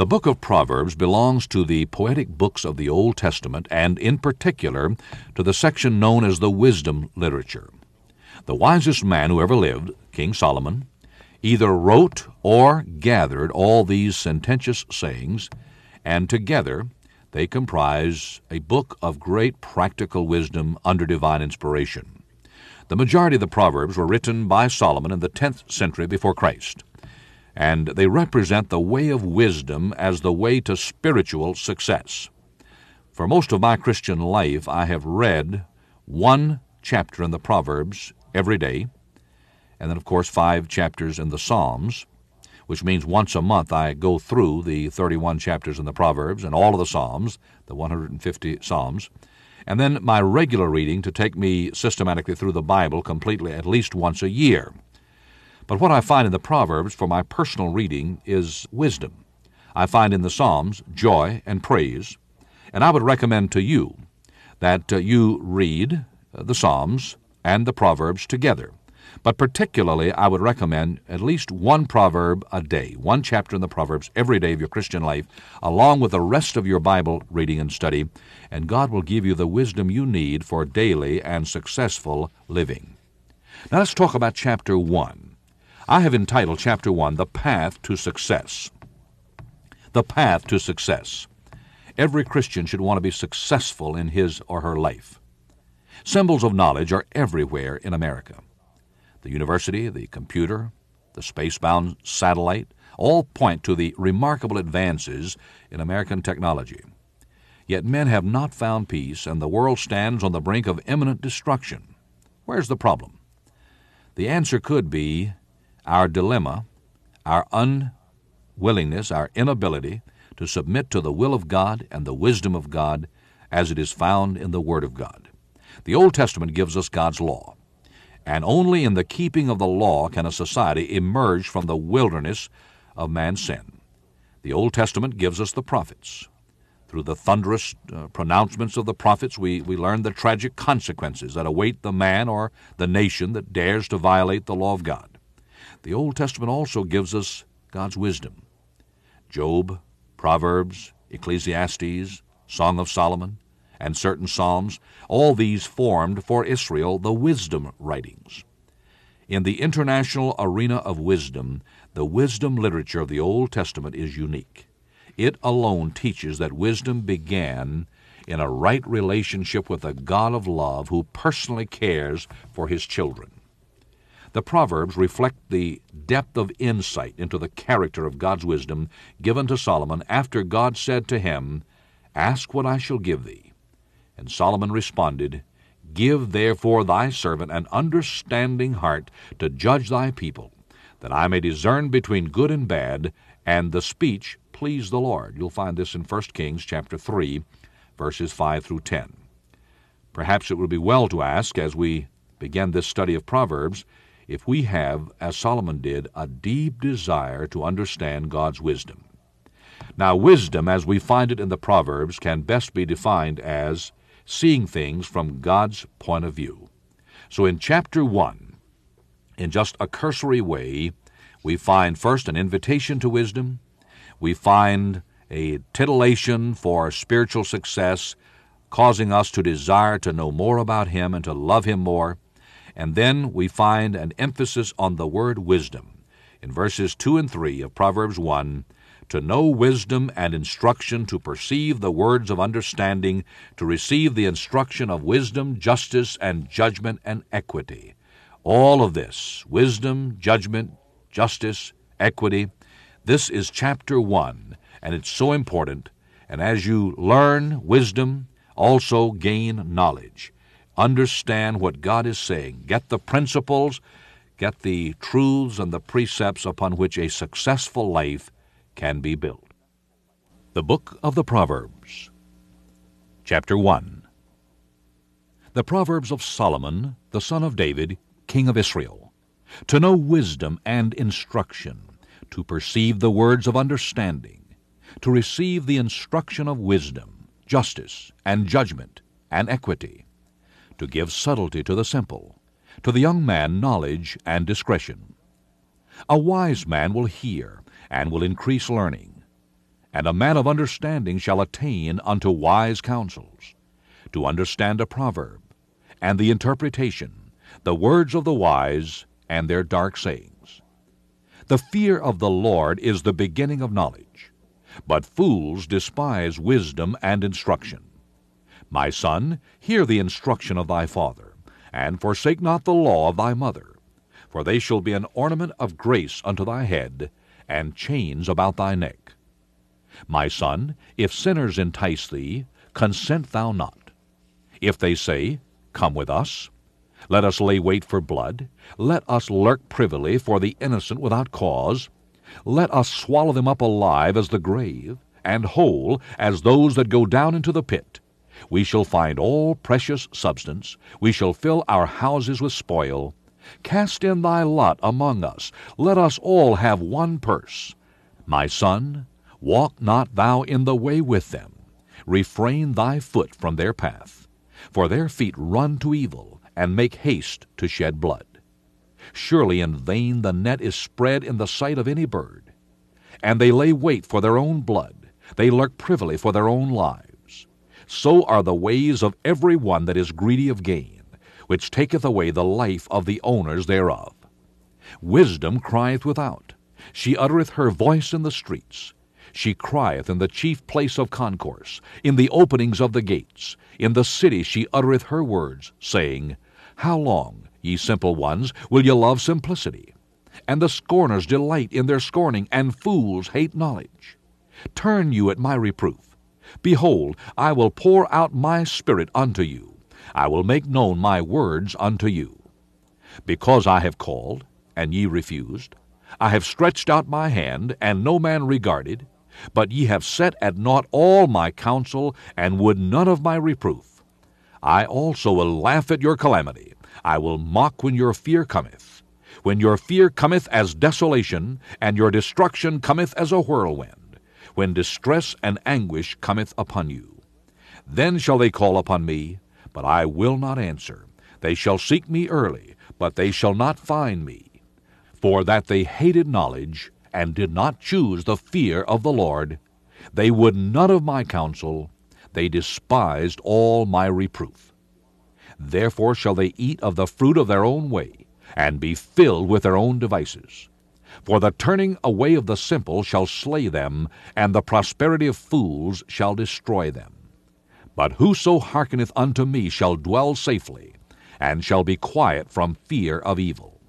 The book of Proverbs belongs to the poetic books of the Old Testament and, in particular, to the section known as the wisdom literature. The wisest man who ever lived, King Solomon, either wrote or gathered all these sententious sayings, and together they comprise a book of great practical wisdom under divine inspiration. The majority of the Proverbs were written by Solomon in the 10th century before Christ and they represent the way of wisdom as the way to spiritual success. For most of my Christian life, I have read one chapter in the Proverbs every day, and then, of course, five chapters in the Psalms, which means once a month I go through the 31 chapters in the Proverbs and all of the Psalms, the 150 Psalms, and then my regular reading to take me systematically through the Bible completely at least once a year. But what I find in the Proverbs for my personal reading is wisdom. I find in the Psalms joy and praise, and I would recommend to you that uh, you read uh, the Psalms and the Proverbs together. But particularly, I would recommend at least one proverb a day, one chapter in the Proverbs every day of your Christian life, along with the rest of your Bible reading and study, and God will give you the wisdom you need for daily and successful living. Now let's talk about chapter 1. I have entitled Chapter 1 The Path to Success. The Path to Success. Every Christian should want to be successful in his or her life. Symbols of knowledge are everywhere in America. The university, the computer, the space-bound satellite all point to the remarkable advances in American technology. Yet men have not found peace, and the world stands on the brink of imminent destruction. Where's the problem? The answer could be our dilemma, our unwillingness, our inability to submit to the will of God and the wisdom of God as it is found in the Word of God. The Old Testament gives us God's law, and only in the keeping of the law can a society emerge from the wilderness of man's sin. The Old Testament gives us the prophets. Through the thunderous uh, pronouncements of the prophets, we, we learn the tragic consequences that await the man or the nation that dares to violate the law of God. The Old Testament also gives us God's wisdom. Job, Proverbs, Ecclesiastes, Song of Solomon, and certain Psalms, all these formed for Israel the wisdom writings. In the international arena of wisdom, the wisdom literature of the Old Testament is unique. It alone teaches that wisdom began in a right relationship with a God of love who personally cares for his children. The Proverbs reflect the depth of insight into the character of God's wisdom given to Solomon after God said to him, Ask what I shall give thee. And Solomon responded, Give therefore thy servant an understanding heart to judge thy people, that I may discern between good and bad, and the speech please the Lord. You'll find this in 1 Kings chapter 3, verses 5 through 10. Perhaps it would be well to ask, as we begin this study of Proverbs, if we have, as Solomon did, a deep desire to understand God's wisdom. Now, wisdom, as we find it in the Proverbs, can best be defined as seeing things from God's point of view. So, in chapter 1, in just a cursory way, we find first an invitation to wisdom, we find a titillation for spiritual success, causing us to desire to know more about Him and to love Him more. And then we find an emphasis on the word wisdom in verses 2 and 3 of Proverbs 1 to know wisdom and instruction, to perceive the words of understanding, to receive the instruction of wisdom, justice, and judgment and equity. All of this wisdom, judgment, justice, equity this is chapter 1, and it's so important. And as you learn wisdom, also gain knowledge understand what God is saying, get the principles, get the truths and the precepts upon which a successful life can be built. The Book of the Proverbs, Chapter 1 The Proverbs of Solomon, the son of David, king of Israel, to know wisdom and instruction, to perceive the words of understanding, to receive the instruction of wisdom, justice, and judgment, and equity to give subtlety to the simple, to the young man knowledge and discretion. A wise man will hear and will increase learning, And a man of understanding shall attain unto wise counsels, to understand a proverb, and the interpretation, the words of the wise, and their dark sayings. The fear of the Lord is the beginning of knowledge, but fools despise wisdom and instruction. My son, hear the instruction of thy father, and forsake not the law of thy mother, for they shall be an ornament of grace unto thy head, and chains about thy neck. My son, if sinners entice thee, consent thou not. If they say, Come with us, let us lay wait for blood, let us lurk privily for the innocent without cause, let us swallow them up alive as the grave, and whole as those that go down into the pit. We shall find all precious substance, we shall fill our houses with spoil. Cast in thy lot among us, let us all have one purse. My son, walk not thou in the way with them, refrain thy foot from their path, for their feet run to evil, and make haste to shed blood. Surely in vain the net is spread in the sight of any bird, and they lay wait for their own blood, they lurk privily for their own lives. So are the ways of every one that is greedy of gain, which taketh away the life of the owners thereof. Wisdom crieth without, she uttereth her voice in the streets. She crieth in the chief place of concourse, in the openings of the gates. In the city she uttereth her words, saying, How long, ye simple ones, will ye love simplicity? And the scorners delight in their scorning, and fools hate knowledge. Turn you at my reproof. Behold, I will pour out my Spirit unto you. I will make known my words unto you. Because I have called, and ye refused, I have stretched out my hand, and no man regarded, but ye have set at naught all my counsel, and would none of my reproof. I also will laugh at your calamity. I will mock when your fear cometh. When your fear cometh as desolation, and your destruction cometh as a whirlwind, when distress and anguish cometh upon you. Then shall they call upon me, but I will not answer. They shall seek me early, but they shall not find me. For that they hated knowledge, and did not choose the fear of the Lord. They would none of my counsel, they despised all my reproof. Therefore shall they eat of the fruit of their own way, and be filled with their own devices. For the turning away of the simple shall slay them, and the prosperity of fools shall destroy them. But whoso hearkeneth unto me shall dwell safely, and shall be quiet from fear of evil.